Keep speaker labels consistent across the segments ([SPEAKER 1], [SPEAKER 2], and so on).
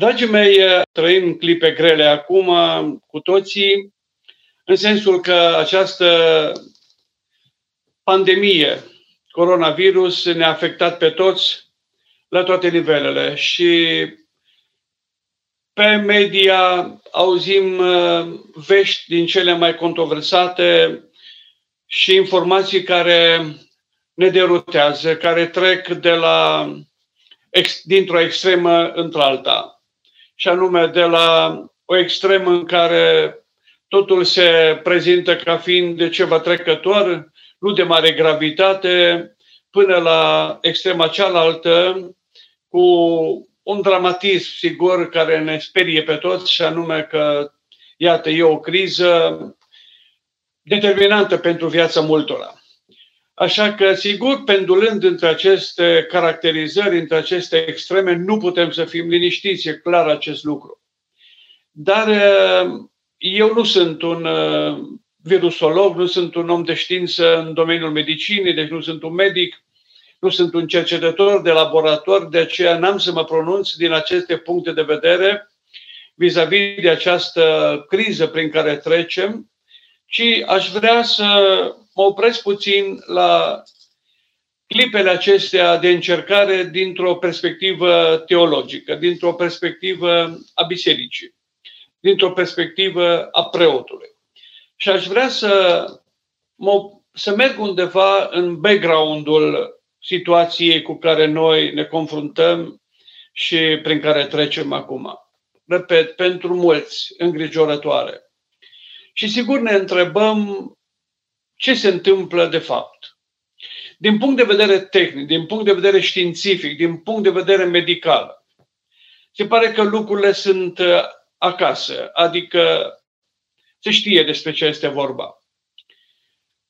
[SPEAKER 1] Dragii mei, trăim clipe grele acum cu toții, în sensul că această pandemie, coronavirus, ne-a afectat pe toți la toate nivelele și pe media auzim uh, vești din cele mai controversate și informații care ne derutează, care trec de la, dintr-o extremă într-alta. Și anume de la o extremă în care totul se prezintă ca fiind de ceva trecător, nu de mare gravitate, până la extrema cealaltă, cu un dramatism, sigur, care ne sperie pe toți, și anume că, iată, e o criză determinantă pentru viața multora. Așa că, sigur, pendulând între aceste caracterizări, între aceste extreme, nu putem să fim liniștiți, e clar acest lucru. Dar eh, eu nu sunt un eh, virusolog, nu sunt un om de știință în domeniul medicinii, deci nu sunt un medic, nu sunt un cercetător de laborator, de aceea n-am să mă pronunț din aceste puncte de vedere vis-a-vis de această criză prin care trecem, ci aș vrea să mă opresc puțin la clipele acestea de încercare dintr-o perspectivă teologică, dintr-o perspectivă a bisericii, dintr-o perspectivă a preotului. Și aș vrea să, mă, să merg undeva în background-ul situației cu care noi ne confruntăm și prin care trecem acum. Repet, pentru mulți, îngrijorătoare. Și sigur ne întrebăm ce se întâmplă de fapt. Din punct de vedere tehnic, din punct de vedere științific, din punct de vedere medical, se pare că lucrurile sunt uh, acasă, adică se știe despre ce este vorba.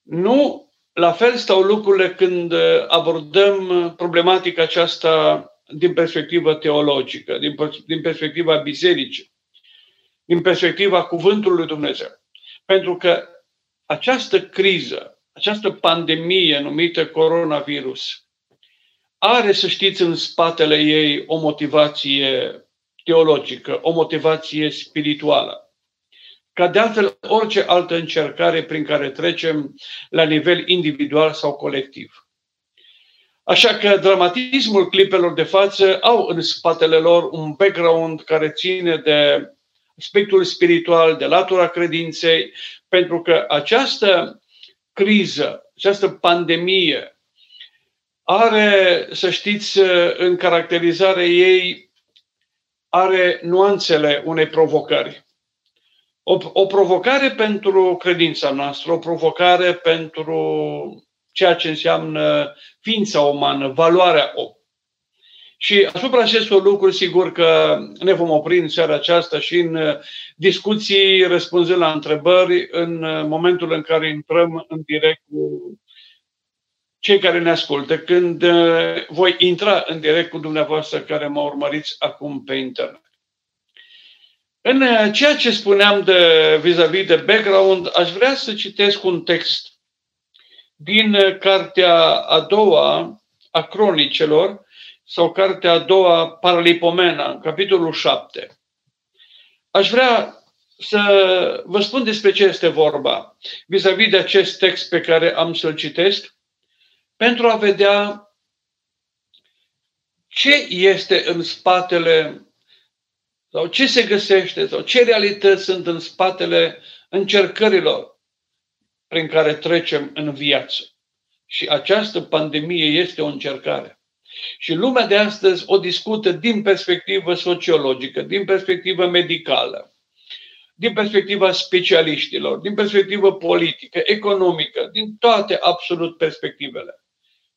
[SPEAKER 1] Nu la fel stau lucrurile când uh, abordăm uh, problematica aceasta din perspectivă teologică, din, din perspectiva bisericii, din perspectiva Cuvântului Lui Dumnezeu. Pentru că această criză, această pandemie numită coronavirus, are, să știți, în spatele ei o motivație teologică, o motivație spirituală ca de altfel orice altă încercare prin care trecem la nivel individual sau colectiv. Așa că dramatismul clipelor de față au în spatele lor un background care ține de aspectul spiritual, de latura credinței, pentru că această criză, această pandemie are, să știți, în caracterizarea ei, are nuanțele unei provocări o, o provocare pentru credința noastră, o provocare pentru ceea ce înseamnă ființa umană, valoarea om. Și asupra acestor lucruri, sigur că ne vom opri în seara aceasta și în discuții, răspunzând la întrebări, în momentul în care intrăm în direct cu cei care ne ascultă, când voi intra în direct cu dumneavoastră care mă urmăriți acum pe internet. În uh, ceea ce spuneam de vis-a-vis de background, aș vrea să citesc un text din uh, cartea a doua a cronicelor sau cartea a doua Paralipomena, capitolul 7. Aș vrea să vă spun despre ce este vorba vis-a-vis de acest text pe care am să-l citesc, pentru a vedea ce este în spatele sau ce se găsește sau ce realități sunt în spatele încercărilor prin care trecem în viață. Și această pandemie este o încercare. Și lumea de astăzi o discută din perspectivă sociologică, din perspectivă medicală, din perspectiva specialiștilor, din perspectivă politică, economică, din toate absolut perspectivele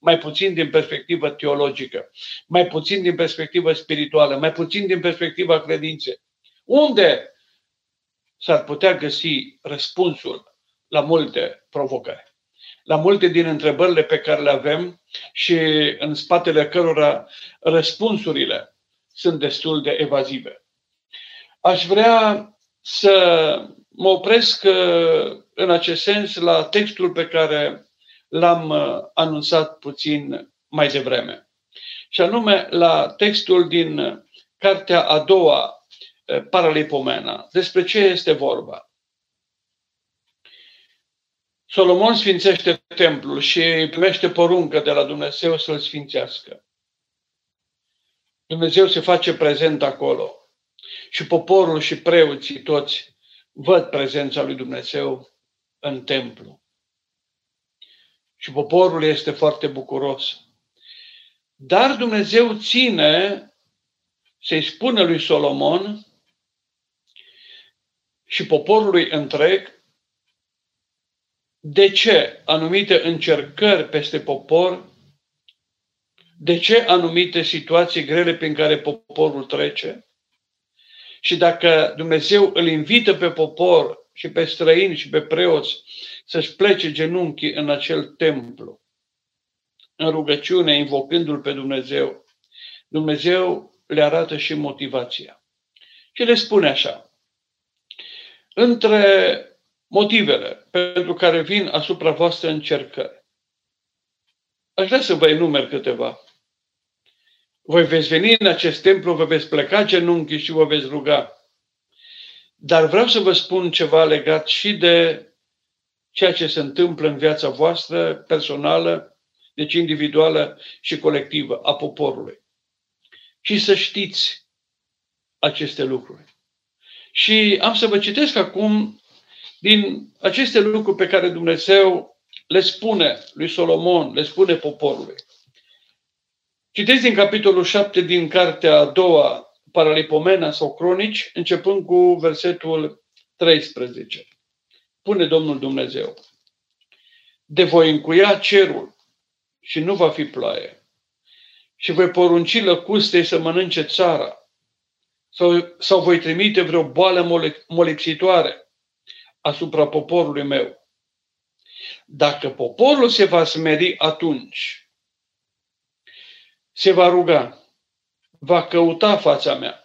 [SPEAKER 1] mai puțin din perspectivă teologică, mai puțin din perspectivă spirituală, mai puțin din perspectiva credinței. Unde s-ar putea găsi răspunsul la multe provocări? La multe din întrebările pe care le avem și în spatele cărora răspunsurile sunt destul de evazive. Aș vrea să mă opresc uh, în acest sens la textul pe care l-am uh, anunțat puțin mai devreme. Și anume la textul din cartea a doua, eh, Paralipomena. Despre ce este vorba? Solomon sfințește templul și primește poruncă de la Dumnezeu să-l sfințească. Dumnezeu se face prezent acolo. Și poporul și preoții toți văd prezența lui Dumnezeu în templu. Și poporul este foarte bucuros. Dar Dumnezeu ține să-i spună lui Solomon și poporului întreg de ce anumite încercări peste popor, de ce anumite situații grele prin care poporul trece. Și dacă Dumnezeu îl invită pe popor și pe străini și pe preoți să-și plece genunchii în acel templu, în rugăciune, invocându-L pe Dumnezeu, Dumnezeu le arată și motivația. Și le spune așa, între motivele pentru care vin asupra voastră încercări. Aș vrea să vă enumer câteva. Voi veți veni în acest templu, vă veți pleca genunchi și vă veți ruga. Dar vreau să vă spun ceva legat și de ceea ce se întâmplă în viața voastră personală, deci individuală și colectivă, a poporului. Și să știți aceste lucruri. Și am să vă citesc acum din aceste lucruri pe care Dumnezeu le spune lui Solomon, le spune poporului. Citeți din capitolul 7 din cartea a doua, Paralipomena sau Cronici, începând cu versetul 13. Pune Domnul Dumnezeu. De voi încuia cerul și nu va fi ploaie. Și voi porunci lăcustei să mănânce țara. Sau, sau voi trimite vreo boală molipsitoare asupra poporului meu. Dacă poporul se va smeri atunci, se va ruga, va căuta fața mea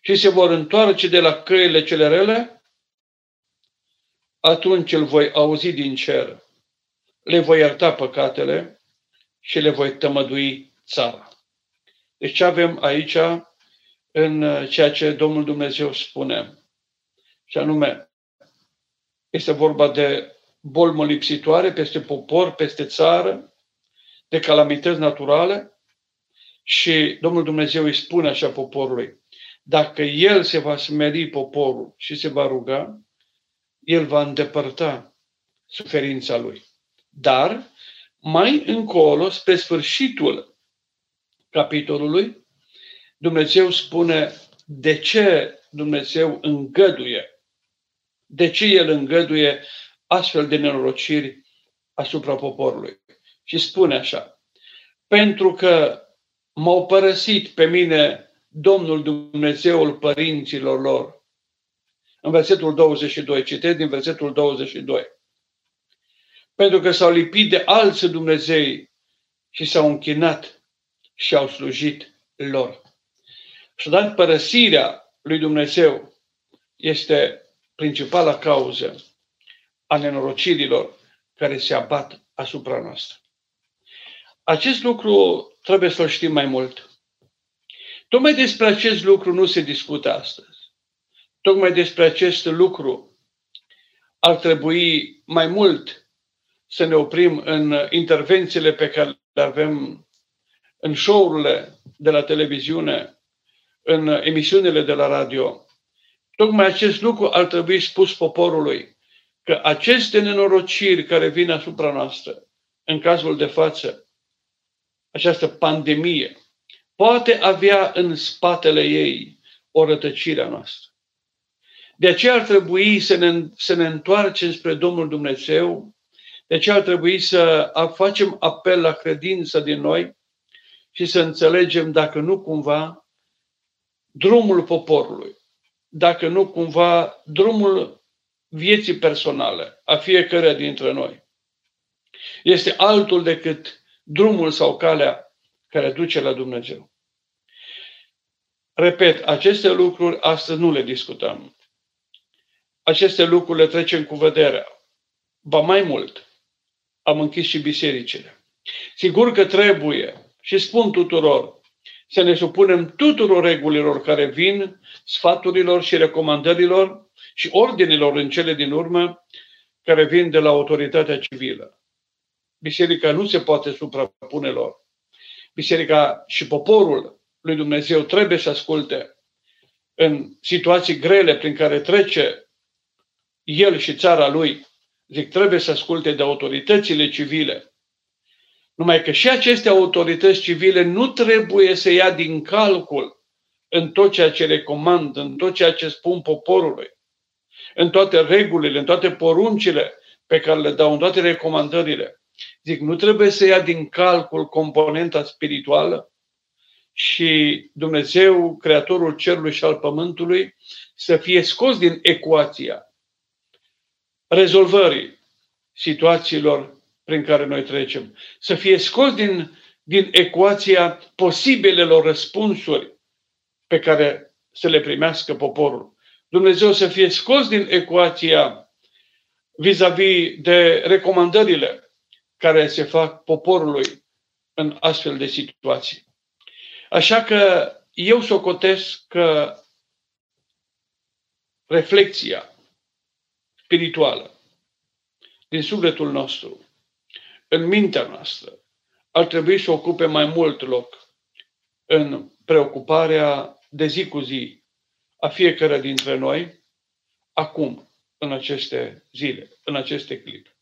[SPEAKER 1] și se vor întoarce de la căile cele rele, atunci îl voi auzi din cer, le voi ierta păcatele și le voi tămădui țara. Deci ce avem aici în ceea ce Domnul Dumnezeu spune? Și anume, este vorba de bolmă lipsitoare peste popor, peste țară, de calamități naturale și Domnul Dumnezeu îi spune așa poporului, dacă el se va smeri poporul și se va ruga, el va îndepărta suferința lui. Dar mai încolo, spre sfârșitul capitolului, Dumnezeu spune de ce Dumnezeu îngăduie de ce el îngăduie astfel de nenorociri asupra poporului. Și spune așa, pentru că m-au părăsit pe mine Domnul Dumnezeul părinților lor. În versetul 22, citesc din versetul 22. Pentru că s-au lipit de alți Dumnezei și s-au închinat și au slujit lor. Și dat părăsirea lui Dumnezeu este principala cauză a nenorocirilor care se abat asupra noastră. Acest lucru trebuie să-l știm mai mult. Tocmai despre acest lucru nu se discută astăzi. Tocmai despre acest lucru ar trebui mai mult să ne oprim în intervențiile pe care le avem în show-urile de la televiziune, în emisiunile de la radio, Tocmai acest lucru ar trebui spus poporului, că aceste nenorociri care vin asupra noastră, în cazul de față, această pandemie, poate avea în spatele ei o rătăcire a noastră. De aceea ar trebui să ne, să ne întoarcem spre Domnul Dumnezeu, de aceea ar trebui să facem apel la credință din noi și să înțelegem dacă nu cumva drumul poporului, dacă nu cumva drumul vieții personale a fiecăruia dintre noi. Este altul decât drumul sau calea care duce la Dumnezeu. Repet, aceste lucruri astăzi nu le discutăm. Aceste lucruri le trecem cu vederea. Ba mai mult, am închis și bisericile. Sigur că trebuie, și spun tuturor, să ne supunem tuturor regulilor care vin, sfaturilor și recomandărilor și ordinilor în cele din urmă care vin de la autoritatea civilă. Biserica nu se poate suprapune lor. Biserica și poporul lui Dumnezeu trebuie să asculte în situații grele prin care trece el și țara lui. Zic, trebuie să asculte de autoritățile civile. Numai că și aceste autorități civile nu trebuie să ia din calcul în tot ceea ce recomand, în tot ceea ce spun poporului, în toate regulile, în toate poruncile pe care le dau, în toate recomandările. Zic, nu trebuie să ia din calcul componenta spirituală și Dumnezeu, Creatorul Cerului și al Pământului, să fie scos din ecuația rezolvării situațiilor prin care noi trecem. Să fie scos din, din ecuația posibilelor răspunsuri pe care să le primească poporul. Dumnezeu să fie scos din ecuația vis-a-vis de recomandările care se fac poporului în astfel de situații. Așa că eu socotesc că reflexia spirituală din sufletul nostru, în mintea noastră, ar trebui să ocupe mai mult loc în preocuparea de zi cu zi a fiecare dintre noi, acum, în aceste zile, în aceste clipe.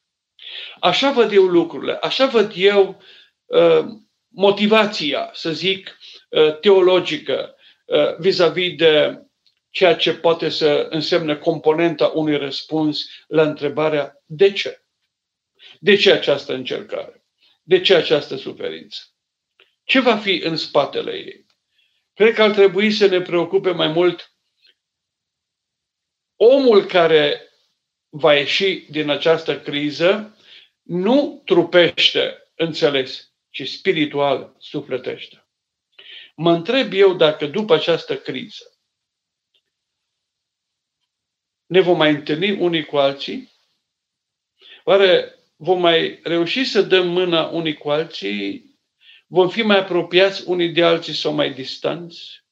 [SPEAKER 1] Așa văd eu lucrurile, așa văd eu uh, motivația, să zic, uh, teologică uh, vis-a-vis de ceea ce poate să însemne componenta unui răspuns la întrebarea de ce? De ce această încercare? De ce această suferință? Ce va fi în spatele ei? Cred că ar trebui să ne preocupe mai mult omul care va ieși din această criză nu trupește înțeles, ci spiritual sufletește. Mă întreb eu dacă după această criză ne vom mai întâlni unii cu alții? Oare vom mai reuși să dăm mâna unii cu alții? Vom fi mai apropiați unii de alții sau mai distanți?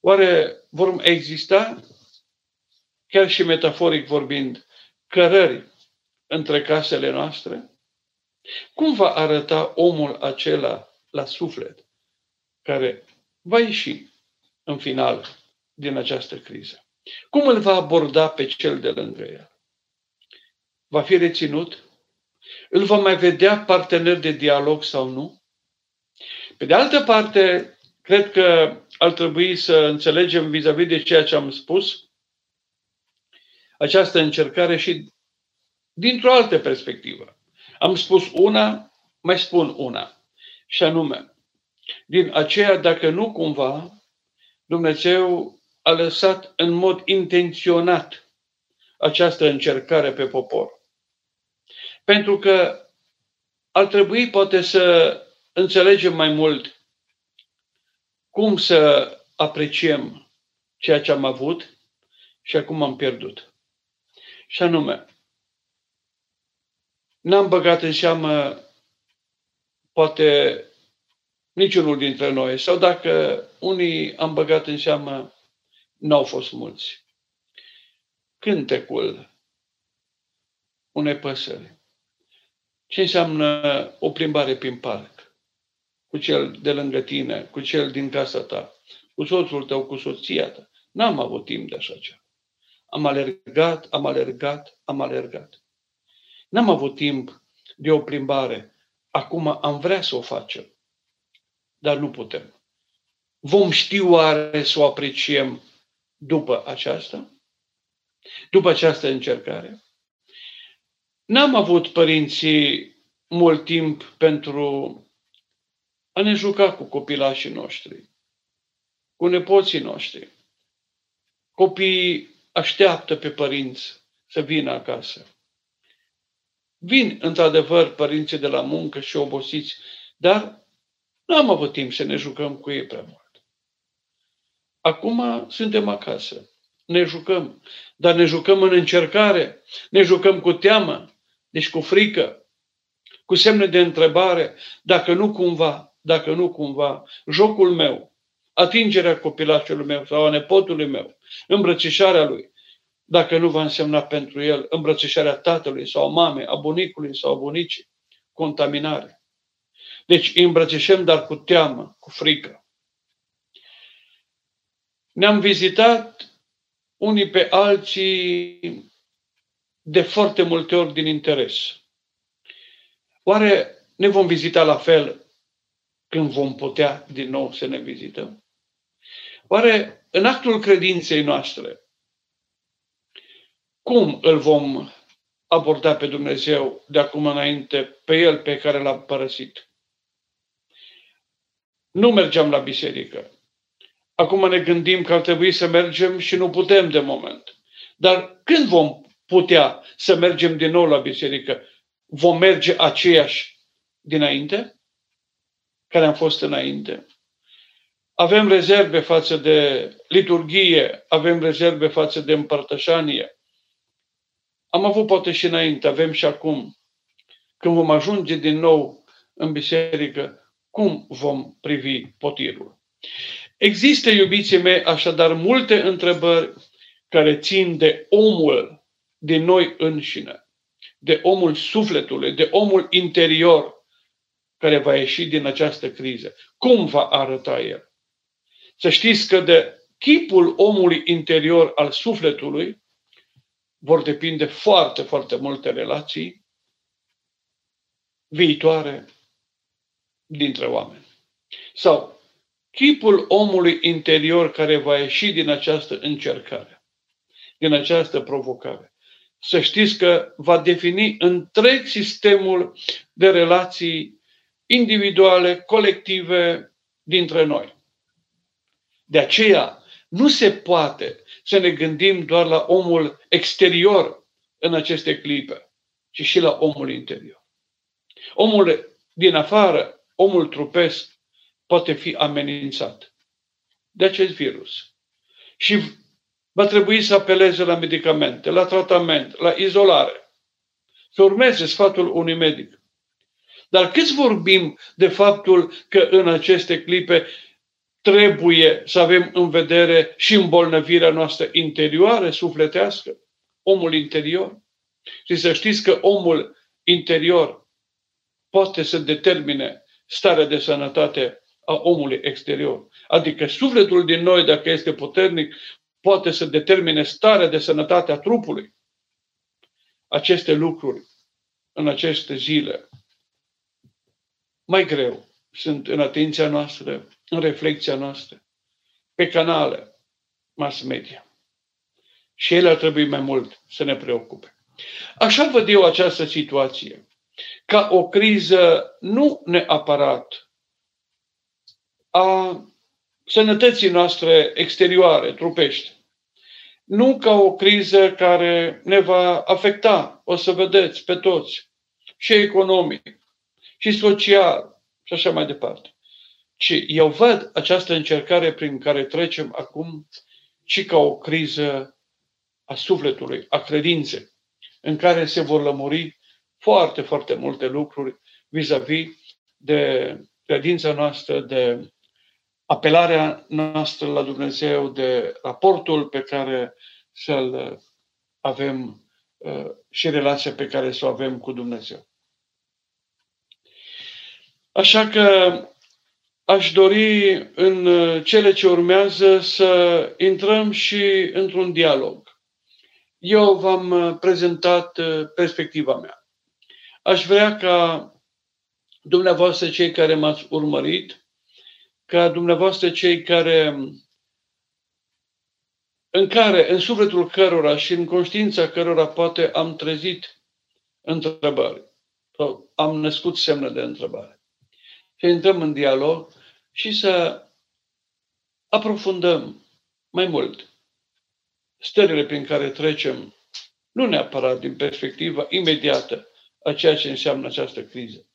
[SPEAKER 1] Oare vor exista, chiar și metaforic vorbind, cărări între casele noastre? Cum va arăta omul acela la suflet care va ieși în final din această criză? Cum îl va aborda pe cel de lângă el? Va fi reținut? Îl va mai vedea partener de dialog sau nu? Pe de altă parte, cred că ar trebui să înțelegem vis-a-vis de ceea ce am spus, această încercare și dintr-o altă perspectivă. Am spus una, mai spun una, și anume, din aceea, dacă nu cumva, Dumnezeu a lăsat în mod intenționat această încercare pe popor. Pentru că ar trebui poate să înțelegem mai mult cum să apreciem ceea ce am avut și acum am pierdut. Și anume, n-am băgat în seamă poate niciunul dintre noi, sau dacă unii am băgat în seamă n-au fost mulți. Cântecul unei păsări. Ce înseamnă o plimbare prin parc? Cu cel de lângă tine, cu cel din casa ta, cu soțul tău, cu soția ta. N-am avut timp de așa ceva. Am alergat, am alergat, am alergat. N-am avut timp de o plimbare. Acum am vrea să o facem, dar nu putem. Vom ști oare să o apreciem după aceasta, după această încercare. N-am avut părinții mult timp pentru a ne juca cu copilașii noștri, cu nepoții noștri. Copiii așteaptă pe părinți să vină acasă. Vin, într-adevăr, părinții de la muncă și obosiți, dar n-am avut timp să ne jucăm cu ei prea mult. Acum suntem acasă. Ne jucăm. Dar ne jucăm în încercare. Ne jucăm cu teamă. Deci cu frică. Cu semne de întrebare. Dacă nu cumva. dacă nu cumva jocul meu, atingerea copilașului meu sau a nepotului meu, îmbrățișarea lui, dacă nu va însemna pentru el îmbrățișarea tatălui sau a mamei, a bunicului sau a bunicii, contaminare. Deci îmbrățișăm, dar cu teamă, cu frică. Ne-am vizitat unii pe alții de foarte multe ori din interes. Oare ne vom vizita la fel când vom putea din nou să ne vizităm? Oare în actul credinței noastre, cum îl vom aborda pe Dumnezeu de acum înainte, pe El pe care l-a părăsit? Nu mergeam la biserică. Acum ne gândim că ar trebui să mergem și nu putem de moment. Dar când vom putea să mergem din nou la biserică? Vom merge aceiași dinainte? Care am fost înainte? Avem rezerve față de liturghie, avem rezerve față de împărtășanie. Am avut poate și înainte, avem și acum. Când vom ajunge din nou în biserică, cum vom privi potirul? Există, iubiții mei, așadar multe întrebări care țin de omul din noi înșine, de omul sufletului, de omul interior care va ieși din această criză. Cum va arăta el? Să știți că de chipul omului interior al sufletului vor depinde foarte, foarte multe relații viitoare dintre oameni. Sau chipul omului interior care va ieși din această încercare, din această provocare. Să știți că va defini întreg sistemul de relații individuale, colective dintre noi. De aceea, nu se poate să ne gândim doar la omul exterior în aceste clipe, ci și la omul interior. Omul din afară, omul trupesc, poate fi amenințat de acest virus. Și va trebui să apeleze la medicamente, la tratament, la izolare, să urmeze sfatul unui medic. Dar cât vorbim de faptul că în aceste clipe trebuie să avem în vedere și îmbolnăvirea noastră interioară, sufletească, omul interior? Și să știți că omul interior poate să determine starea de sănătate a omului exterior. Adică sufletul din noi, dacă este puternic, poate să determine starea de sănătate a trupului. Aceste lucruri în aceste zile mai greu sunt în atenția noastră, în reflexia noastră, pe canale mass media. Și ele ar trebui mai mult să ne preocupe. Așa văd eu această situație, ca o criză nu neapărat a sănătății noastre exterioare, trupești. Nu ca o criză care ne va afecta, o să vedeți, pe toți, și economic, și social, și așa mai departe. Ci eu văd această încercare prin care trecem acum și ca o criză a sufletului, a credinței, în care se vor lămuri foarte, foarte multe lucruri vis-a-vis de credința noastră, de apelarea noastră la Dumnezeu, de raportul pe care să-l avem uh, și relația pe care să o avem cu Dumnezeu. Așa că aș dori în cele ce urmează să intrăm și într-un dialog. Eu v-am prezentat uh, perspectiva mea. Aș vrea ca dumneavoastră, cei care m-ați urmărit, ca dumneavoastră cei care în care, în sufletul cărora și în conștiința cărora poate am trezit întrebări sau am născut semne de întrebare. Să intrăm în dialog și să aprofundăm mai mult stările prin care trecem, nu neapărat din perspectiva imediată a ceea ce înseamnă această criză,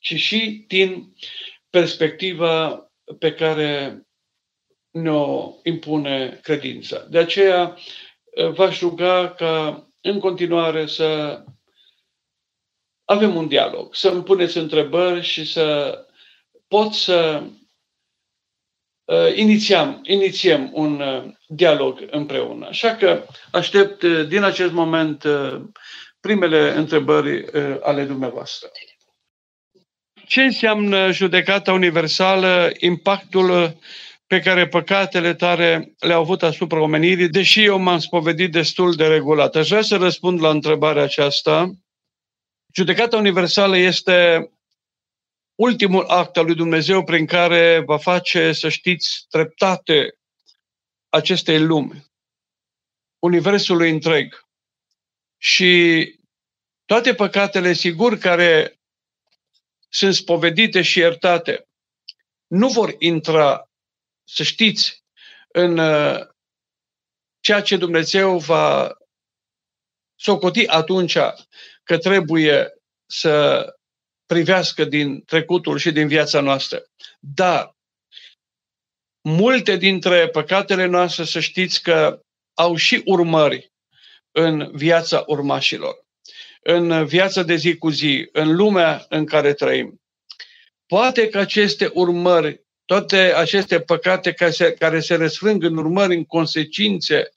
[SPEAKER 1] ci și din perspectiva pe care ne-o impune credința. De aceea eh, v-aș ruga ca în continuare să avem un dialog, să îmi puneți întrebări și să pot să uh, inițiam, inițiem un uh, dialog împreună. Așa că aștept uh, din acest moment uh, primele întrebări uh, ale dumneavoastră. Ce înseamnă judecata universală, impactul pe care păcatele tare le-au avut asupra omenirii, deși eu m-am spovedit destul de regulat. Aș vrea să răspund la întrebarea aceasta. Judecata universală este ultimul act al lui Dumnezeu prin care va face, să știți, treptate acestei lumi, universului întreg. Și toate păcatele, sigur, care sunt spovedite și iertate, nu vor intra, să știți, în uh, ceea ce Dumnezeu va socoti atunci că trebuie să privească din trecutul și din viața noastră. Dar multe dintre păcatele noastre, să știți că au și urmări în viața urmașilor, în viața de zi cu zi, în lumea în care trăim. Poate că aceste urmări, toate aceste păcate care se, care se răsfrâng în urmări, în consecințe,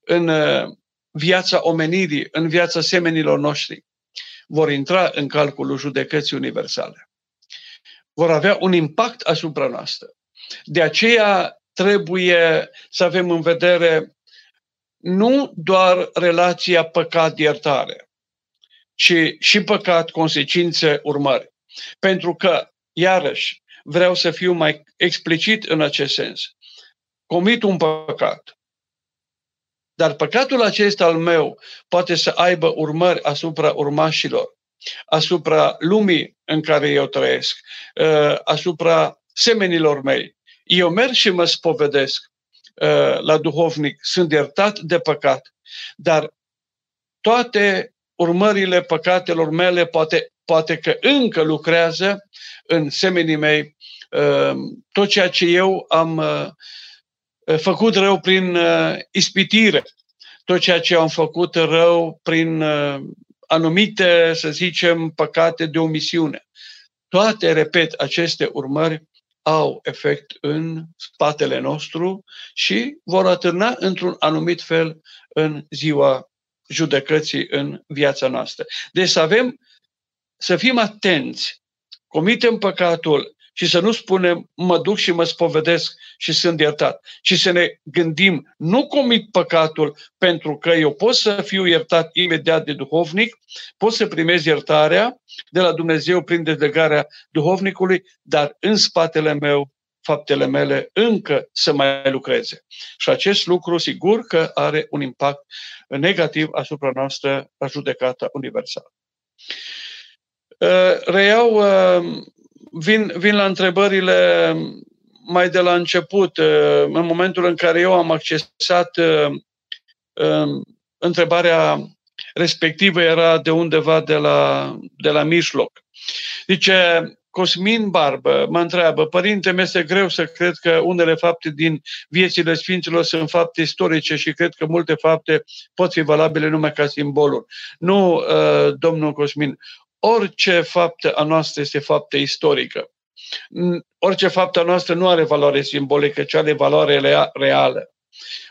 [SPEAKER 1] în uh, viața omenirii, în viața semenilor noștri, vor intra în calculul judecății universale. Vor avea un impact asupra noastră. De aceea trebuie să avem în vedere nu doar relația păcat-iertare, ci și păcat, consecințe, urmări. Pentru că, iarăși, vreau să fiu mai explicit în acest sens. Comit un păcat. Dar păcatul acesta al meu poate să aibă urmări asupra urmașilor, asupra lumii în care eu trăiesc, uh, asupra semenilor mei. Eu merg și mă spovedesc uh, la duhovnic, sunt iertat de păcat, dar toate urmările păcatelor mele poate, poate că încă lucrează în semenii mei uh, tot ceea ce eu am făcut rău prin ispitire, tot ceea ce am făcut rău prin anumite, să zicem, păcate de omisiune. Toate, repet, aceste urmări au efect în spatele nostru și vor atârna într-un anumit fel în ziua judecății în viața noastră. Deci să avem, să fim atenți, comitem păcatul și să nu spunem mă duc și mă spovedesc și sunt iertat, ci să ne gândim nu comit păcatul pentru că eu pot să fiu iertat imediat de duhovnic, pot să primez iertarea de la Dumnezeu prin dezlegarea duhovnicului, dar în spatele meu faptele mele încă să mai lucreze. Și acest lucru, sigur că are un impact negativ asupra noastră la judecata universală. Reiau vin, vin la întrebările mai de la început. Uh, în momentul în care eu am accesat uh, um, întrebarea respectivă era de undeva de la, de la mijloc. Zice, Cosmin Barbă mă întreabă, părinte, mi este greu să cred că unele fapte din viețile Sfinților sunt fapte istorice și cred că multe fapte pot fi valabile numai ca simboluri. Nu, uh, domnul Cosmin, orice faptă a noastră este faptă istorică. Orice faptă a noastră nu are valoare simbolică, ci are valoare reală.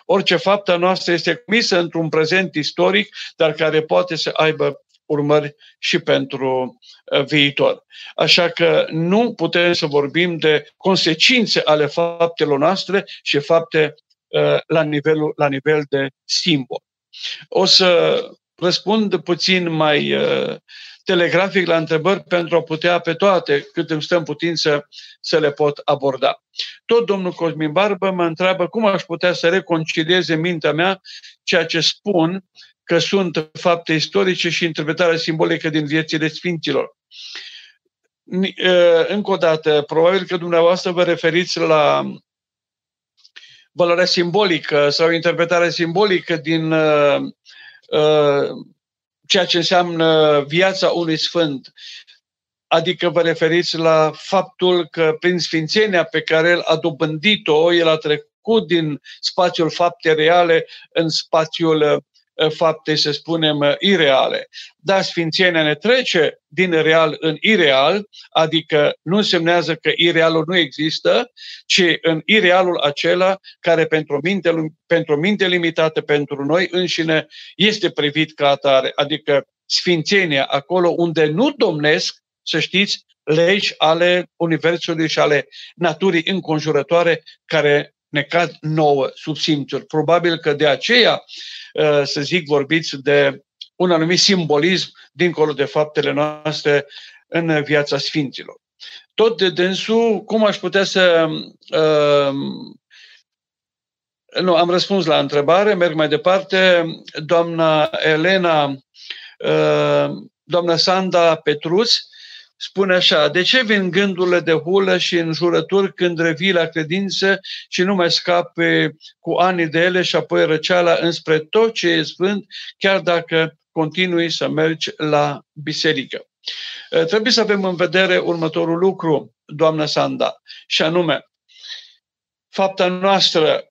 [SPEAKER 1] Orice faptă a noastră este comisă într-un prezent istoric, dar care poate să aibă urmări și pentru uh, viitor. Așa că nu putem să vorbim de consecințe ale faptelor noastre și fapte uh, la, nivelul, la nivel de simbol. O să răspund puțin mai uh, telegrafic la întrebări pentru a putea pe toate, cât îmi stă în putință, să le pot aborda. Tot domnul Cosmin Barbă mă întreabă cum aș putea să reconcilieze mintea mea ceea ce spun că sunt fapte istorice și interpretarea simbolică din viețile Sfinților. Încă o dată, probabil că dumneavoastră vă referiți la valoarea simbolică sau interpretarea simbolică din uh, uh, ceea ce înseamnă viața unui sfânt. Adică vă referiți la faptul că prin sfințenia pe care el a dobândit-o, el a trecut din spațiul fapte reale în spațiul uh, fapte, să spunem, uh, ireale. Dar sfințenia ne trece din real în ireal, adică nu însemnează că irealul nu există, ci în irealul acela care pentru minte, pentru minte limitată, pentru noi înșine, este privit ca atare, adică sfințenia acolo unde nu domnesc, să știți, legi ale Universului și ale naturii înconjurătoare care ne cad nouă sub simțuri. Probabil că de aceea, uh, să zic, vorbiți de un anumit simbolism dincolo de faptele noastre în viața Sfinților. Tot de dânsul, cum aș putea să... Uh, nu, am răspuns la întrebare, merg mai departe. Doamna Elena, uh, doamna Sanda Petrus, spune așa, de ce vin gândurile de hulă și înjurături când revii la credință și nu mai scape cu ani de ele și apoi răceala înspre tot ce e sfânt, chiar dacă continui să mergi la biserică. Trebuie să avem în vedere următorul lucru, doamnă Sanda, și anume, fapta noastră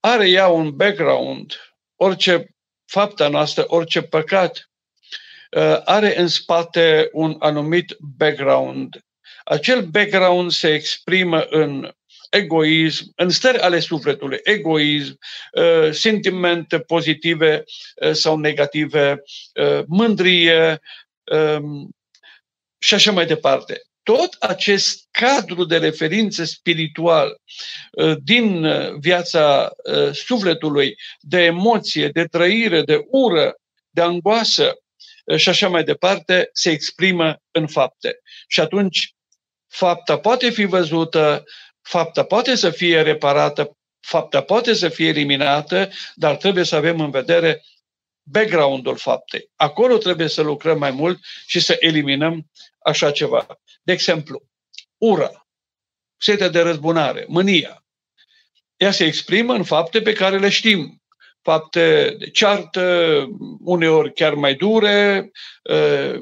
[SPEAKER 1] are ea un background, orice fapta noastră, orice păcat Uh, are în spate un anumit background. Acel background se exprimă în egoism, în stări ale sufletului, egoism, uh, sentimente pozitive uh, sau negative, mândrie um, și așa mai departe. Tot acest cadru de referință spiritual din viața sufletului, de emoție, de trăire, de ură, de angoasă, și așa mai departe, se exprimă în fapte. Și atunci fapta poate fi văzută, fapta poate să fie reparată, fapta poate să fie eliminată, dar trebuie să avem în vedere background-ul faptei. Acolo trebuie să lucrăm mai mult și să eliminăm așa ceva. De exemplu, ura, setea de răzbunare, mânia. Ea se exprimă în fapte pe care le știm fapte de ceartă, uneori chiar mai dure uh,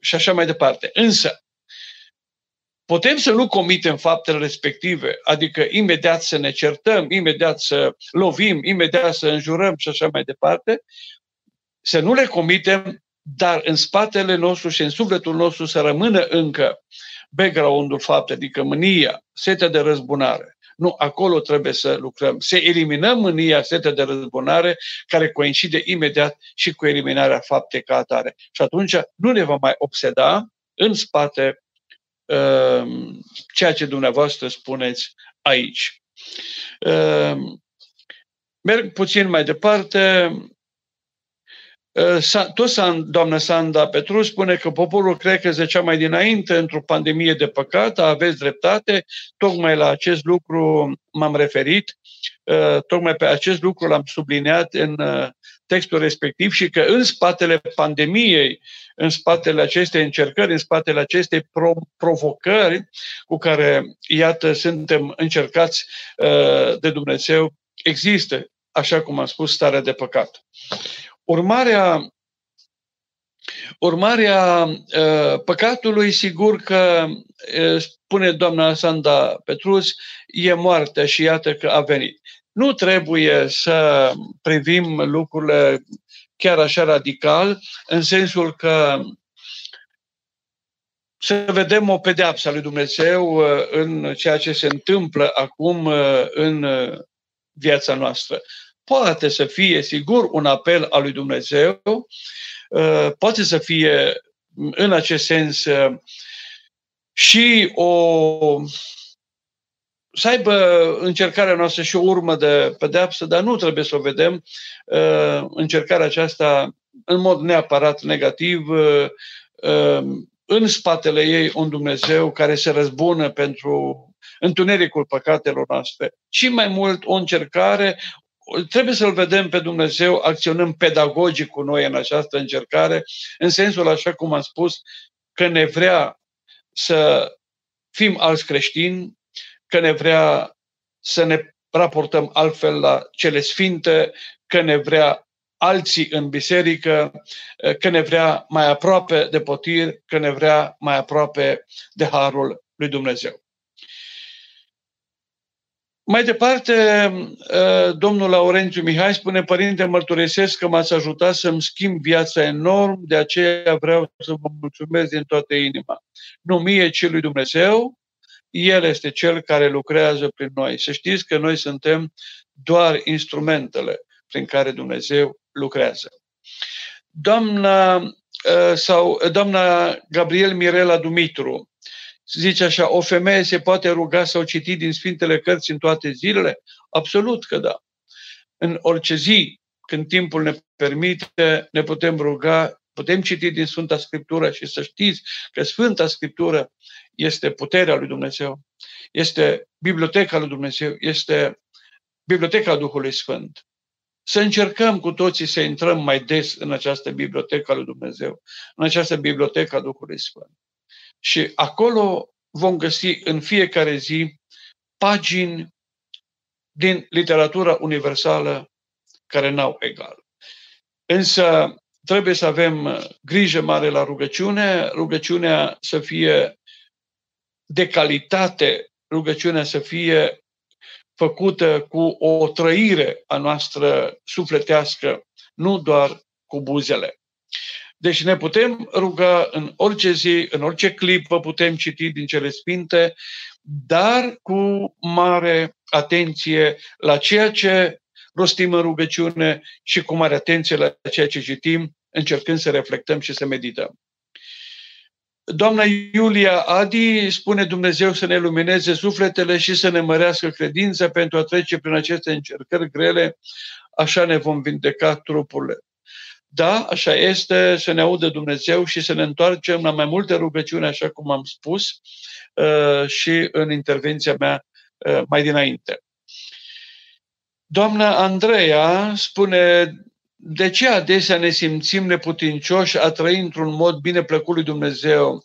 [SPEAKER 1] și așa mai departe. Însă, putem să nu comitem faptele respective, adică imediat să ne certăm, imediat să lovim, imediat să înjurăm și așa mai departe, să nu le comitem, dar în spatele nostru și în sufletul nostru să rămână încă background-ul faptei, adică mânia, setea de răzbunare, nu, acolo trebuie să lucrăm. Să eliminăm mânia, setea de răzbunare, care coincide imediat și cu eliminarea faptei ca atare. Și atunci nu ne va mai obseda în spate uh, ceea ce dumneavoastră spuneți aici. Uh, merg puțin mai departe. Uh, tot doamna Sanda Petru spune că poporul cred că zicea mai dinainte într-o pandemie de păcat, aveți dreptate, tocmai la acest lucru m-am referit, uh, tocmai pe acest lucru l-am subliniat în uh, textul respectiv și că în spatele pandemiei, în spatele acestei încercări, în spatele acestei provocări cu care, iată, suntem încercați de Dumnezeu, există, așa cum am spus, starea de păcat. Urmarea, urmarea uh, păcatului, sigur că, uh, spune doamna Sanda Petrus, e moartea și iată că a venit. Nu trebuie să privim lucrurile chiar așa radical, în sensul că să vedem o pedeapsă a lui Dumnezeu uh, în ceea ce se întâmplă acum în viața noastră poate să fie, sigur, un apel al lui Dumnezeu, uh, poate să fie, în acest sens, uh, și o să aibă încercarea noastră și o urmă de pedeapsă, dar nu trebuie să o vedem uh, încercarea aceasta în mod neapărat negativ, în spatele ei un Dumnezeu care se răzbună pentru întunericul păcatelor noastre, ci mai mult o încercare, trebuie să-L vedem pe Dumnezeu acționând pedagogic cu noi în această încercare, în sensul, așa cum am spus, că ne vrea să fim alți creștini, că ne vrea să ne raportăm altfel la cele sfinte, că ne vrea alții în biserică, că ne vrea mai aproape de potir, că ne vrea mai aproape de harul lui Dumnezeu. Mai departe, uh, domnul Laurențiu Mihai spune, Părinte, mărturisesc că m-ați ajutat să-mi schimb viața enorm, de aceea vreau să vă mulțumesc din toată inima. Nu mie, ci lui Dumnezeu, El este Cel care lucrează prin noi. Să știți că noi suntem doar instrumentele prin care Dumnezeu lucrează. Doamna, uh, sau doamna Gabriel Mirela Dumitru zice așa, o femeie se poate ruga sau citi din Sfintele Cărți în toate zilele? Absolut că da. În orice zi, când timpul ne permite, ne putem ruga, putem citi din Sfânta Scriptură și să știți că Sfânta Scriptură este puterea lui Dumnezeu, este biblioteca lui Dumnezeu, este biblioteca Duhului Sfânt. Să încercăm cu toții să intrăm mai des în această bibliotecă lui Dumnezeu, în această bibliotecă a Duhului Sfânt. Și acolo vom găsi în fiecare zi pagini din literatura universală care n-au egal. Însă trebuie să avem grijă mare la rugăciune, rugăciunea să fie de calitate, rugăciunea să fie făcută cu o trăire a noastră sufletească, nu doar cu buzele. Deci ne putem ruga în orice zi, în orice clipă putem citi din cele sfinte, dar cu mare atenție la ceea ce rostim în rugăciune și cu mare atenție la ceea ce citim, încercând să reflectăm și să medităm. Doamna Iulia Adi spune Dumnezeu să ne lumineze sufletele și să ne mărească credința pentru a trece prin aceste încercări grele, așa ne vom vindeca trupurile. Da, așa este, să ne audă Dumnezeu și să ne întoarcem la mai multe rugăciuni, așa cum am spus uh, și în intervenția mea uh, mai dinainte. Doamna Andreea spune, de ce adesea ne simțim neputincioși a trăi într-un mod bine plăcut lui Dumnezeu?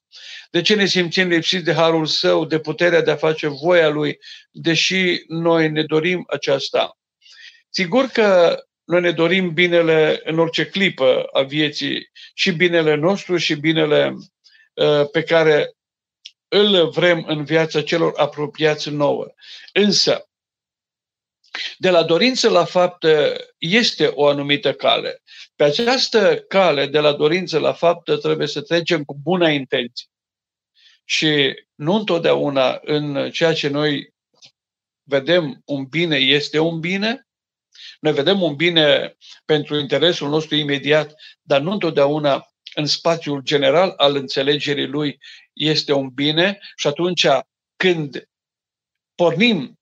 [SPEAKER 1] De ce ne simțim lipsiți de harul său, de puterea de a face voia lui, deși noi ne dorim aceasta? Sigur că noi ne dorim binele în orice clipă a vieții, și binele nostru și binele uh, pe care îl vrem în viața celor apropiați nouă. Însă, de la dorință la faptă este o anumită cale. Pe această cale, de la dorință la faptă, trebuie să trecem cu bună intenție. Și nu întotdeauna în ceea ce noi vedem un bine este un bine, noi vedem un bine pentru interesul nostru imediat, dar nu întotdeauna în spațiul general al înțelegerii lui este un bine și atunci când pornim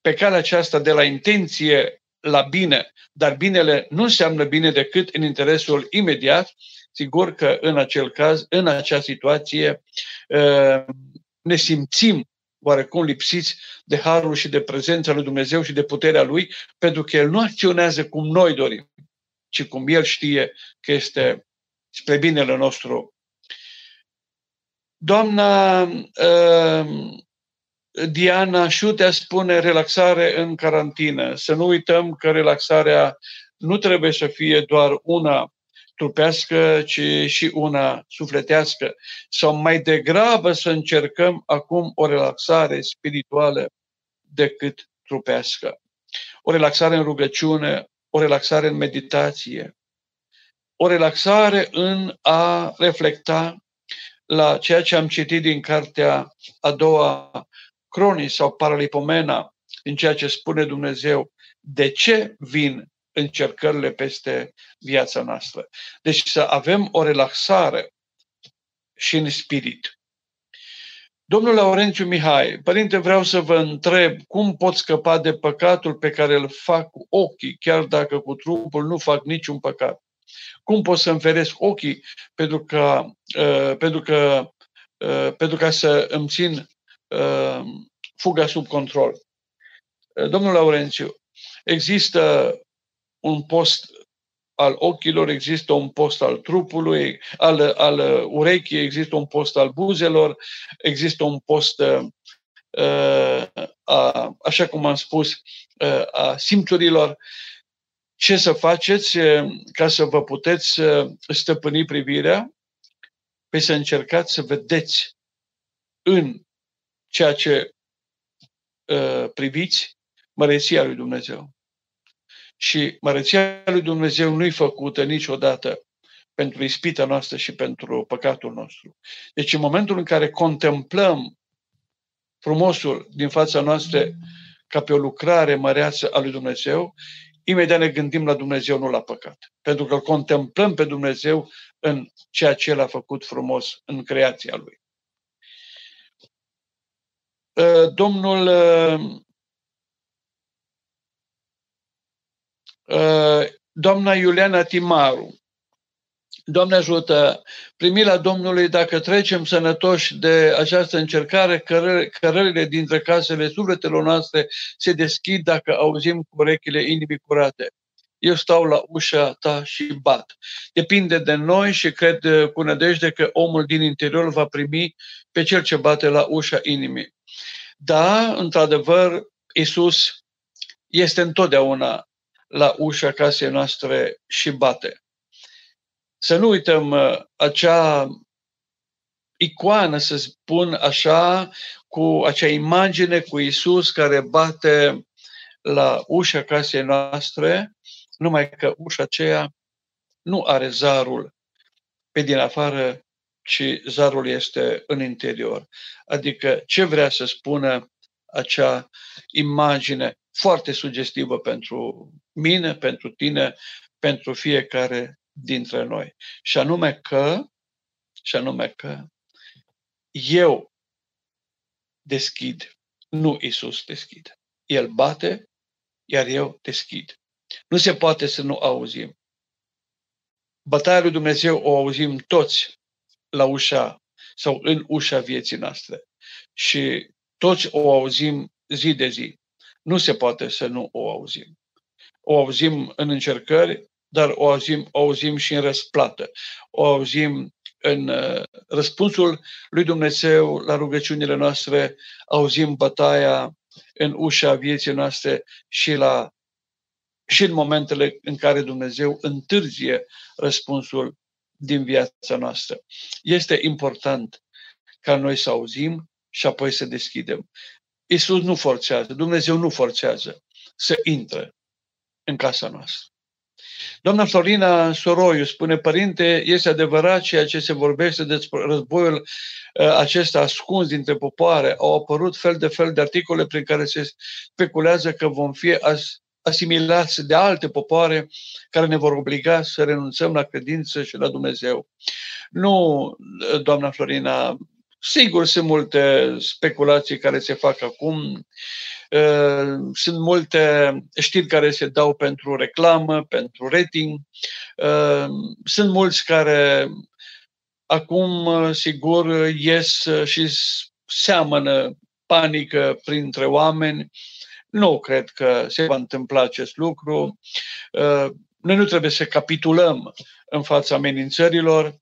[SPEAKER 1] pe calea aceasta de la intenție la bine, dar binele nu înseamnă bine decât în interesul imediat, sigur că în acel caz, în acea situație, ă, ne simțim oarecum lipsiți de harul și de prezența lui Dumnezeu și de puterea lui, pentru că El nu acționează cum noi dorim, ci cum El știe că este spre binele nostru. Doamna uh, Diana Șutea spune relaxare în carantină. Să nu uităm că relaxarea nu trebuie să fie doar una trupească, ci și una sufletească. Sau mai degrabă să încercăm acum o relaxare spirituală decât trupească. O relaxare în rugăciune, o relaxare în meditație, o relaxare în a reflecta la ceea ce am citit din cartea a doua Cronii sau Paralipomena, în ceea ce spune Dumnezeu, de ce vin încercările peste viața noastră. Deci să avem o relaxare și în spirit. Domnul Laurențiu Mihai, părinte, vreau să vă întreb cum pot scăpa de păcatul pe care îl fac cu ochii, chiar dacă cu trupul nu fac niciun păcat. Cum pot să înferesc ochii pentru, că, uh, pentru, că, uh, pentru ca să îmi țin uh, fuga sub control? Uh, domnul Laurențiu, există un post al ochilor, există un post al trupului, al, al urechii, există un post al buzelor, există un post, uh, a, așa cum am spus, uh, a simțurilor. Ce să faceți uh, ca să vă puteți uh, stăpâni privirea? Păi să încercați să vedeți în ceea ce uh, priviți măreția lui Dumnezeu. Și măreția lui Dumnezeu nu-i făcută niciodată pentru ispita noastră și pentru păcatul nostru. Deci în momentul în care contemplăm frumosul din fața noastră ca pe o lucrare măreață a lui Dumnezeu, imediat ne gândim la Dumnezeu, nu la păcat. Pentru că îl contemplăm pe Dumnezeu în ceea ce El a făcut frumos în creația Lui. Ă, domnul doamna Iuliana Timaru Doamne ajută, primirea Domnului, dacă trecem sănătoși de această încercare, cărările dintre casele sufletelor noastre se deschid dacă auzim cu urechile inimii curate. Eu stau la ușa ta și bat. Depinde de noi și cred cu nădejde că omul din interior va primi pe cel ce bate la ușa inimii. Da, într-adevăr, Isus este întotdeauna la ușa casei noastre și bate. Să nu uităm uh, acea icoană, să spun așa, cu acea imagine cu Isus care bate la ușa casei noastre, numai că ușa aceea nu are zarul pe din afară, ci zarul este în interior. Adică ce vrea să spună acea imagine foarte sugestivă pentru mine, pentru tine, pentru fiecare dintre noi. Și anume că, și anume că eu deschid, nu Isus deschide. El bate, iar eu deschid. Nu se poate să nu auzim. Bătaia lui Dumnezeu o auzim toți la ușa sau în ușa vieții noastre. Și toți o auzim zi de zi. Nu se poate să nu o auzim. O auzim în încercări, dar o auzim, o auzim și în răsplată. O auzim în uh, răspunsul lui Dumnezeu la rugăciunile noastre, auzim bătaia în ușa vieții noastre și, la, și în momentele în care Dumnezeu întârzie răspunsul din viața noastră. Este important ca noi să auzim și apoi să deschidem. Isus nu forțează, Dumnezeu nu forțează să intre în casa noastră. Doamna Florina Soroiu spune, părinte, este adevărat ceea ce se vorbește despre războiul uh, acesta ascuns dintre popoare. Au apărut fel de fel de articole prin care se speculează că vom fi as, asimilați de alte popoare care ne vor obliga să renunțăm la credință și la Dumnezeu. Nu, doamna Florina, sigur sunt multe speculații care se fac acum. Uh, sunt multe știri care se dau pentru reclamă, pentru rating. Uh, sunt mulți care acum, uh, sigur, ies și seamănă panică printre oameni. Nu cred că se va întâmpla acest lucru. Noi nu trebuie să capitulăm în fața amenințărilor,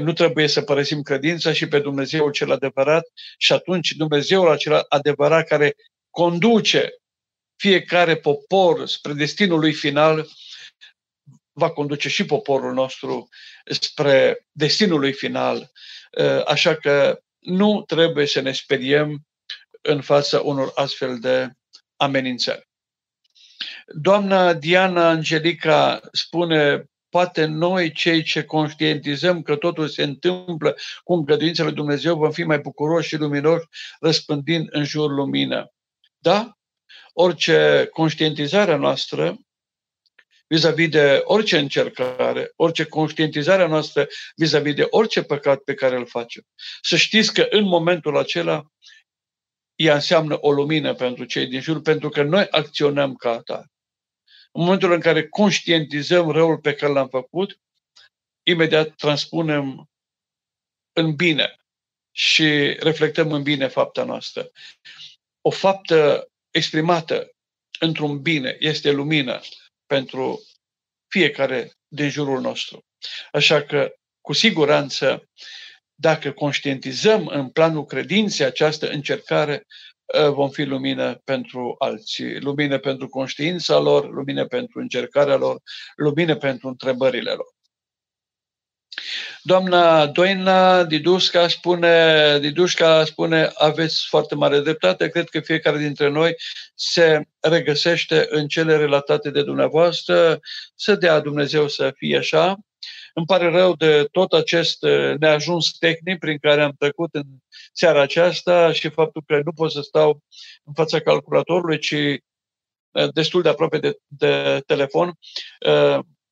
[SPEAKER 1] nu trebuie să părăsim credința și pe Dumnezeu cel adevărat și atunci Dumnezeul acela adevărat care conduce fiecare popor spre destinul lui final, va conduce și poporul nostru spre destinul lui final. Uh, așa că nu trebuie să ne speriem în fața unor astfel de amenințări. Doamna Diana Angelica spune, poate noi cei ce conștientizăm că totul se întâmplă cu îngăduința lui Dumnezeu vom fi mai bucuroși și luminoși răspândind în jur lumină. Da? Orice conștientizare noastră vis-a-vis de orice încercare, orice conștientizare noastră vis-a-vis de orice păcat pe care îl facem. Să știți că în momentul acela ea înseamnă o lumină pentru cei din jur, pentru că noi acționăm ca atare. În momentul în care conștientizăm răul pe care l-am făcut, imediat transpunem în bine și reflectăm în bine fapta noastră o faptă exprimată într-un bine este lumină pentru fiecare din jurul nostru. Așa că, cu siguranță, dacă conștientizăm în planul credinței această încercare, ă, vom fi lumină pentru alții, lumină pentru conștiința lor, lumină pentru încercarea lor, lumină pentru întrebările lor. Doamna Doina Didușca spune, Didușca spune, aveți foarte mare dreptate, cred că fiecare dintre noi se regăsește în cele relatate de dumneavoastră, să dea Dumnezeu să fie așa. Îmi pare rău de tot acest neajuns tehnic prin care am trecut în seara aceasta și faptul că nu pot să stau în fața calculatorului, ci destul de aproape de, de telefon.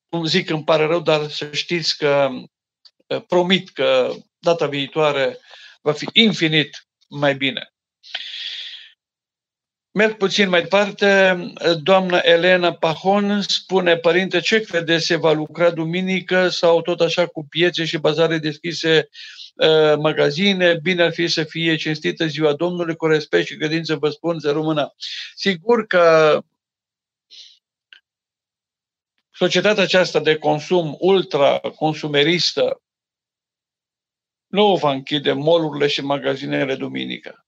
[SPEAKER 1] Cum zic, îmi pare rău, dar să știți că promit că data viitoare va fi infinit mai bine. Merg puțin mai departe. Doamna Elena Pahon spune, părinte, ce crede se va lucra duminică sau tot așa cu piețe și bazare deschise magazine, bine ar fi să fie cinstită ziua Domnului, cu respect și credință vă spun, să rămână. Sigur că societatea aceasta de consum ultra-consumeristă nu va închide molurile și magazinele duminică.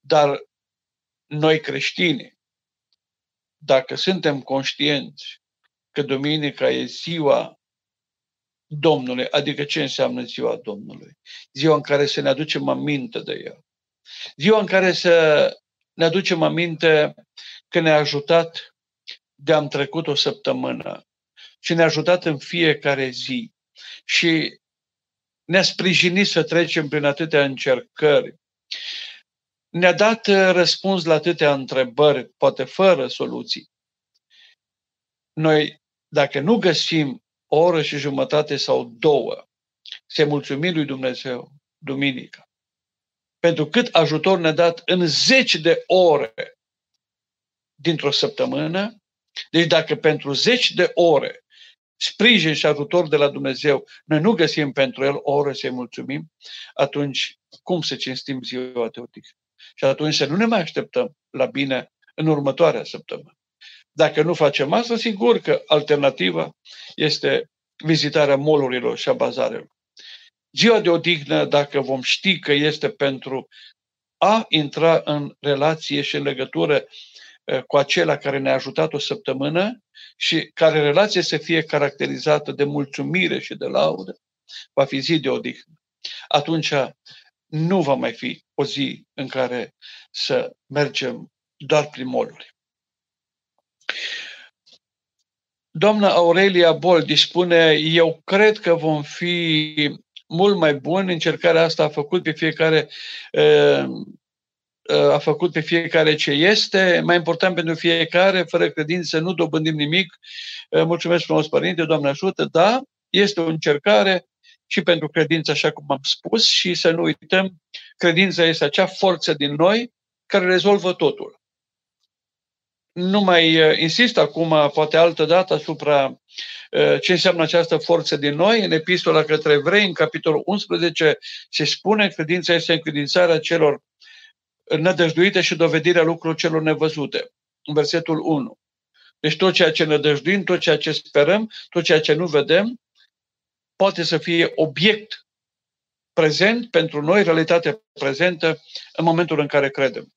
[SPEAKER 1] Dar noi creștini, dacă suntem conștienți că duminica e ziua Domnului, adică ce înseamnă ziua Domnului? Ziua în care să ne aducem aminte de El. Ziua în care să ne aducem aminte că ne-a ajutat de am trecut o săptămână și ne-a ajutat în fiecare zi și ne-a sprijinit să trecem prin atâtea încercări, ne-a dat uh, răspuns la atâtea întrebări, poate fără soluții. Noi, dacă nu găsim o oră și jumătate sau două, să mulțumim lui Dumnezeu duminica, pentru cât ajutor ne-a dat în zeci de ore dintr-o săptămână, deci dacă pentru zeci de ore sprijin și ajutor de la Dumnezeu, noi nu găsim pentru El o oră să-i mulțumim, atunci cum să cinstim ziua de odihnă? Și atunci să nu ne mai așteptăm la bine în următoarea săptămână. Dacă nu facem asta, sigur că alternativa este vizitarea molurilor și a bazarelor. Ziua de odihnă, dacă vom ști că este pentru a intra în relație și în legătură eh, cu acela care ne-a ajutat o săptămână și care relație să fie caracterizată de mulțumire și de laudă, va fi zi de odihnă. Atunci nu va mai fi o zi în care să mergem doar prin moluri. Doamna Aurelia Boldi spune, eu cred că vom fi mult mai buni. Încercarea asta a făcut pe fiecare a făcut pe fiecare ce este, mai important pentru fiecare, fără credință nu dobândim nimic. Mulțumesc frumos, Părinte, Doamne ajută, da, este o încercare și pentru credință, așa cum am spus, și să nu uităm, credința este acea forță din noi care rezolvă totul. Nu mai uh, insist acum, poate altă dată, asupra uh, ce înseamnă această forță din noi. În epistola către evrei, în capitolul 11, se spune credința este încredințarea celor nădăjduite și dovedirea lucrurilor celor nevăzute. În versetul 1. Deci tot ceea ce nădăjduim, tot ceea ce sperăm, tot ceea ce nu vedem, poate să fie obiect prezent pentru noi, realitate prezentă în momentul în care credem.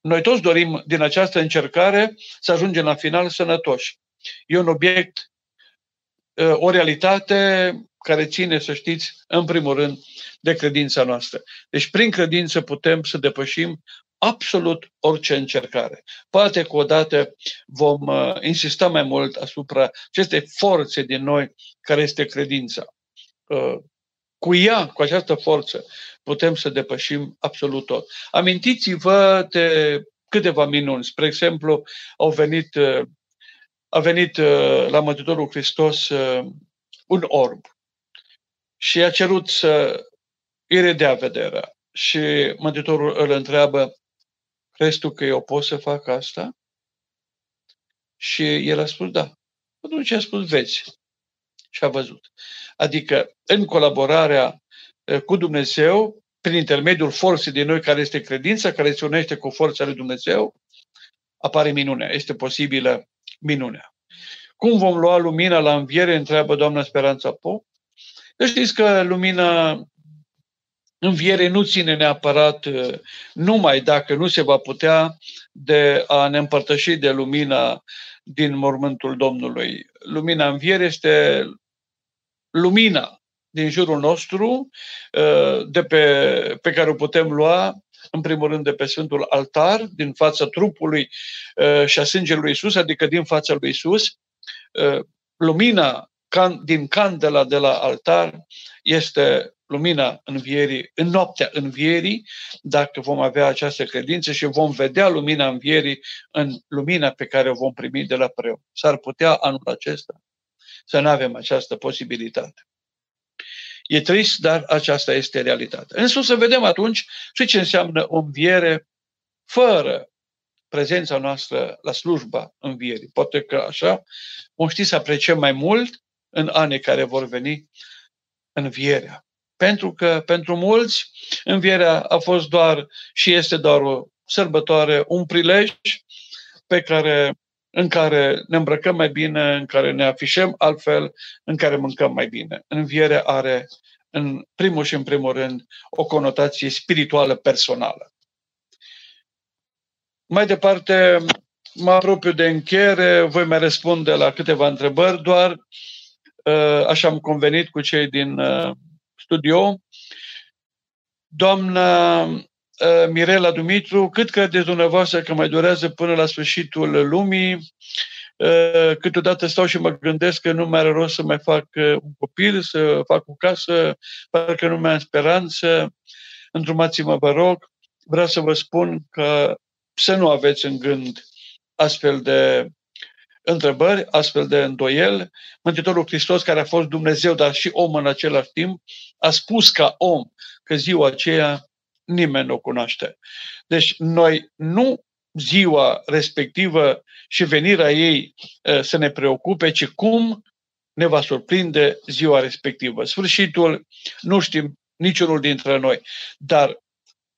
[SPEAKER 1] Noi toți dorim din această încercare să ajungem la final sănătoși. E un obiect, ă, o realitate care ține, să știți, în primul rând, de credința noastră. Deci, prin credință putem să depășim absolut orice încercare. Poate că odată vom uh, insista mai mult asupra acestei forțe din noi care este credința. Uh, cu ea, cu această forță, putem să depășim absolut tot. Amintiți-vă de câteva minuni. Spre exemplu, au venit, uh, a venit uh, la Mântuitorul Hristos uh, un orb și a cerut să îi redea vederea. Și Mântuitorul îl întreabă, crezi tu că eu pot să fac asta? Și el a spus da. Atunci a spus, vezi. Și a văzut. Adică, în colaborarea cu Dumnezeu, prin intermediul forței din noi, care este credința, care se unește cu forța lui Dumnezeu, apare minunea. Este posibilă minunea. Cum vom lua lumina la înviere, întreabă doamna Speranța Po. Deci știți că lumina înviere nu ține neapărat numai dacă nu se va putea de a ne împărtăși de lumina din mormântul Domnului. Lumina înviere este lumina din jurul nostru, de pe, pe care o putem lua, în primul rând de pe Sfântul Altar, din fața trupului și a sângelui Isus, adică din fața lui Isus, lumina din candela de la altar este lumina învierii, în noaptea învierii, dacă vom avea această credință și vom vedea lumina învierii în lumina pe care o vom primi de la preot. S-ar putea anul acesta să nu avem această posibilitate. E trist, dar aceasta este realitatea. Însă să vedem atunci și ce înseamnă o înviere fără prezența noastră la slujba învierii. Poate că așa vom ști să apreciem mai mult în anii care vor veni învierea. Pentru că pentru mulți învierea a fost doar și este doar o sărbătoare, un prilej pe care, în care ne îmbrăcăm mai bine, în care ne afișăm altfel, în care mâncăm mai bine. Învierea are în primul și în primul rând o conotație spirituală personală. Mai departe, mă apropiu de încheiere, voi mai răspunde la câteva întrebări, doar uh, așa am convenit cu cei din uh, studio. Doamna uh, Mirela Dumitru, cât credeți dumneavoastră că mai durează până la sfârșitul lumii? Uh, câteodată stau și mă gândesc că nu mai are rost să mai fac uh, un copil, să fac o casă, parcă nu mai am speranță. Îndrumați-mă, vă rog. Vreau să vă spun că să nu aveți în gând astfel de întrebări, astfel de îndoiel. Mântuitorul Hristos, care a fost Dumnezeu, dar și om în același timp, a spus ca om că ziua aceea nimeni nu o cunoaște. Deci noi nu ziua respectivă și venirea ei să ne preocupe, ci cum ne va surprinde ziua respectivă. Sfârșitul nu știm niciunul dintre noi, dar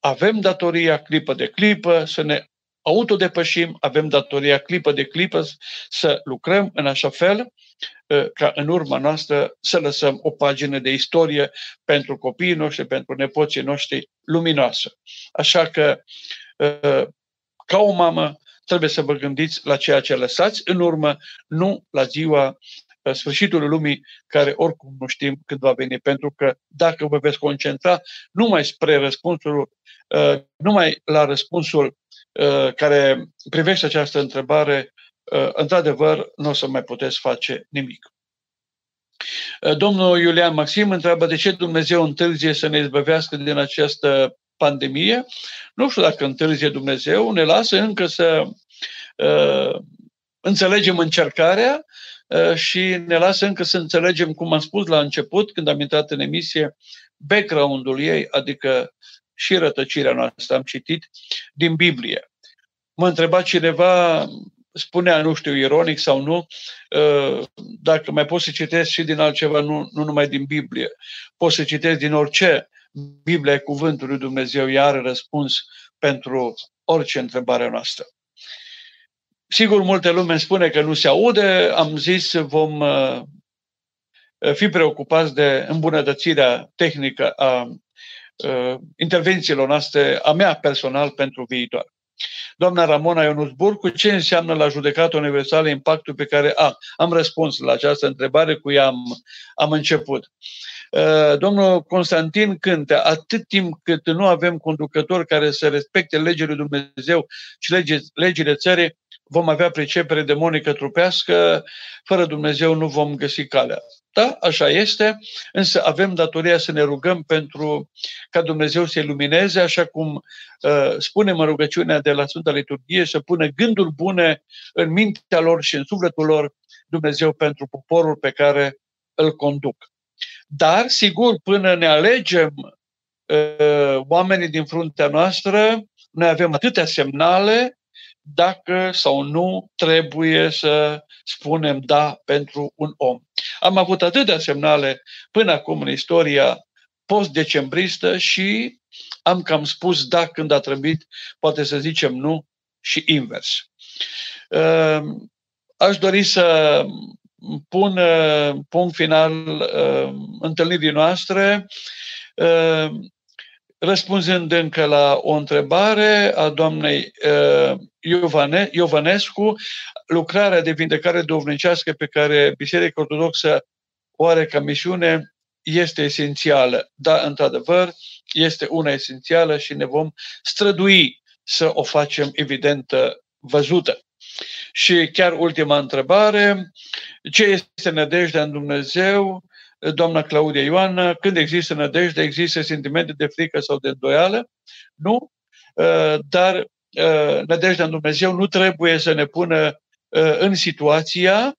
[SPEAKER 1] avem datoria clipă de clipă să ne autodepășim, avem datoria clipă de clipă să lucrăm în așa fel ca în urma noastră să lăsăm o pagină de istorie pentru copiii noștri, pentru nepoții noștri luminoasă. Așa că, ca o mamă, trebuie să vă gândiți la ceea ce lăsați în urmă, nu la ziua sfârșitul lumii, care oricum nu știm când va veni, pentru că dacă vă veți concentra numai spre răspunsul, numai la răspunsul care privește această întrebare, într-adevăr, nu o să mai puteți face nimic. Domnul Iulian Maxim întreabă de ce Dumnezeu întârzie să ne izbăvească din această pandemie. Nu știu dacă întârzie Dumnezeu, ne lasă încă să uh, înțelegem încercarea uh, și ne lasă încă să înțelegem, cum am spus la început, când am intrat în emisie, background-ul ei, adică și rătăcirea noastră, am citit din Biblie. Mă întreba cineva spunea, nu știu, ironic sau nu, uh, dacă mai poți să citesc și din altceva, nu, nu numai din Biblie. Poți să citesc din orice. Biblia e cuvântul lui Dumnezeu, iar răspuns pentru orice întrebare noastră. Sigur, multe lume spune că nu se aude. Am zis, vom uh, fi preocupați de îmbunătățirea tehnică a uh, intervențiilor noastre, a mea personal, pentru viitor doamna Ramona Ionusburg, cu ce înseamnă la judecată universală impactul pe care a, am răspuns la această întrebare, cu ea am, am început. Uh, domnul Constantin Cântea, atât timp cât nu avem conducători care să respecte legile lui Dumnezeu și legile țării, vom avea pricepere demonică trupească, fără Dumnezeu nu vom găsi calea. Da, așa este, însă avem datoria să ne rugăm pentru ca Dumnezeu să ilumineze, așa cum uh, spunem în rugăciunea de la Sfânta Liturghie, să pună gânduri bune în mintea lor și în sufletul lor Dumnezeu pentru poporul pe care îl conduc. Dar, sigur, până ne alegem uh, oamenii din fruntea noastră, noi avem atâtea semnale dacă sau nu trebuie să spunem da pentru un om. Am avut atâtea semnale până acum în istoria post-decembristă și am cam spus da când a trebuit, poate să zicem nu și invers. Ehm, aș dori să pun uh, punct final uh, întâlnirii noastre ehm, răspunzând încă la o întrebare a doamnei uh, Iovane, Iovanescu, lucrarea de vindecare dovnicească pe care Biserica Ortodoxă o are ca misiune este esențială. Da, într-adevăr, este una esențială și ne vom strădui să o facem evidentă, văzută. Și chiar ultima întrebare, ce este nădejdea în Dumnezeu? Doamna Claudia Ioana, când există nădejde, există sentimente de frică sau de îndoială? Nu, uh, dar uh, nădejdea în Dumnezeu nu trebuie să ne pună uh, în situația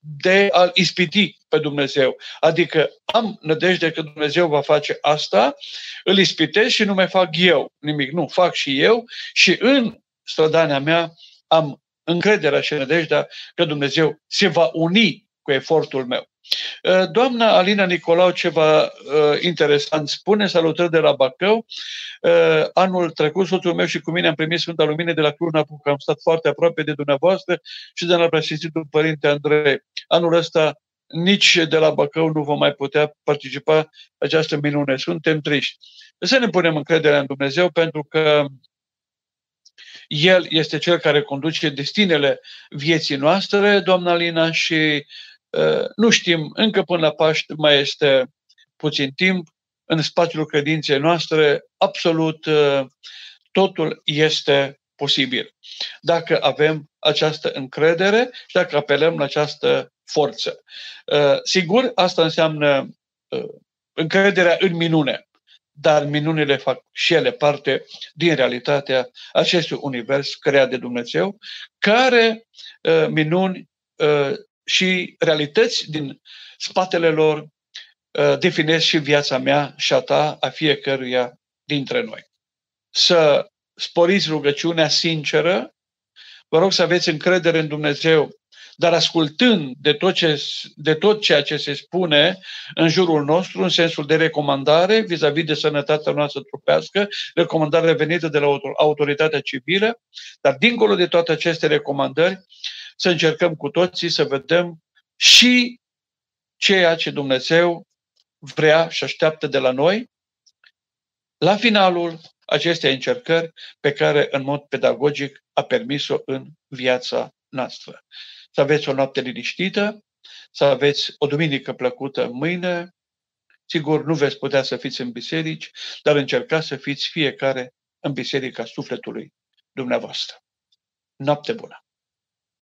[SPEAKER 1] de a-L ispiti pe Dumnezeu. Adică am nădejde că Dumnezeu va face asta, îl ispitesc și nu mai fac eu nimic. Nu, fac și eu și în strădania mea am încrederea și nădejdea că Dumnezeu se va uni cu efortul meu. Uh, doamna Alina Nicolau ceva uh, interesant spune, salutări de la Bacău. Uh, anul trecut, soțul meu și cu mine am primit Sfânta Lumină de la Cluj-Napoca. Am stat foarte aproape de dumneavoastră și de la preasfințitul Părinte Andrei. Anul ăsta nici de la Bacău nu vom mai putea participa această minune. Suntem triști. Să ne punem încrederea în Dumnezeu pentru că El este Cel care conduce destinele vieții noastre, doamna Lina, și uh, nu știm, încă până la Paști mai este puțin timp, în spațiul credinței noastre, absolut uh, totul este posibil. Dacă avem această încredere și dacă apelăm la această forță. Uh, sigur, asta înseamnă uh, încrederea în minune, dar minunile fac și ele parte din realitatea acestui univers creat de Dumnezeu, care uh, minuni și realități din spatele lor definesc și viața mea și a ta, a fiecăruia dintre noi. Să sporiți rugăciunea sinceră, vă rog să aveți încredere în Dumnezeu dar ascultând de tot, ce, de tot ceea ce se spune în jurul nostru, în sensul de recomandare vis-a-vis de sănătatea noastră trupească, recomandare venită de la autoritatea civilă, dar dincolo de toate aceste recomandări, să încercăm cu toții să vedem și ceea ce Dumnezeu vrea și așteaptă de la noi, la finalul acestei încercări pe care în mod pedagogic a permis-o în viața noastră să aveți o noapte liniștită, să aveți o duminică plăcută mâine. Sigur, nu veți putea să fiți în biserici, dar încercați să fiți fiecare în biserica sufletului dumneavoastră. Noapte bună!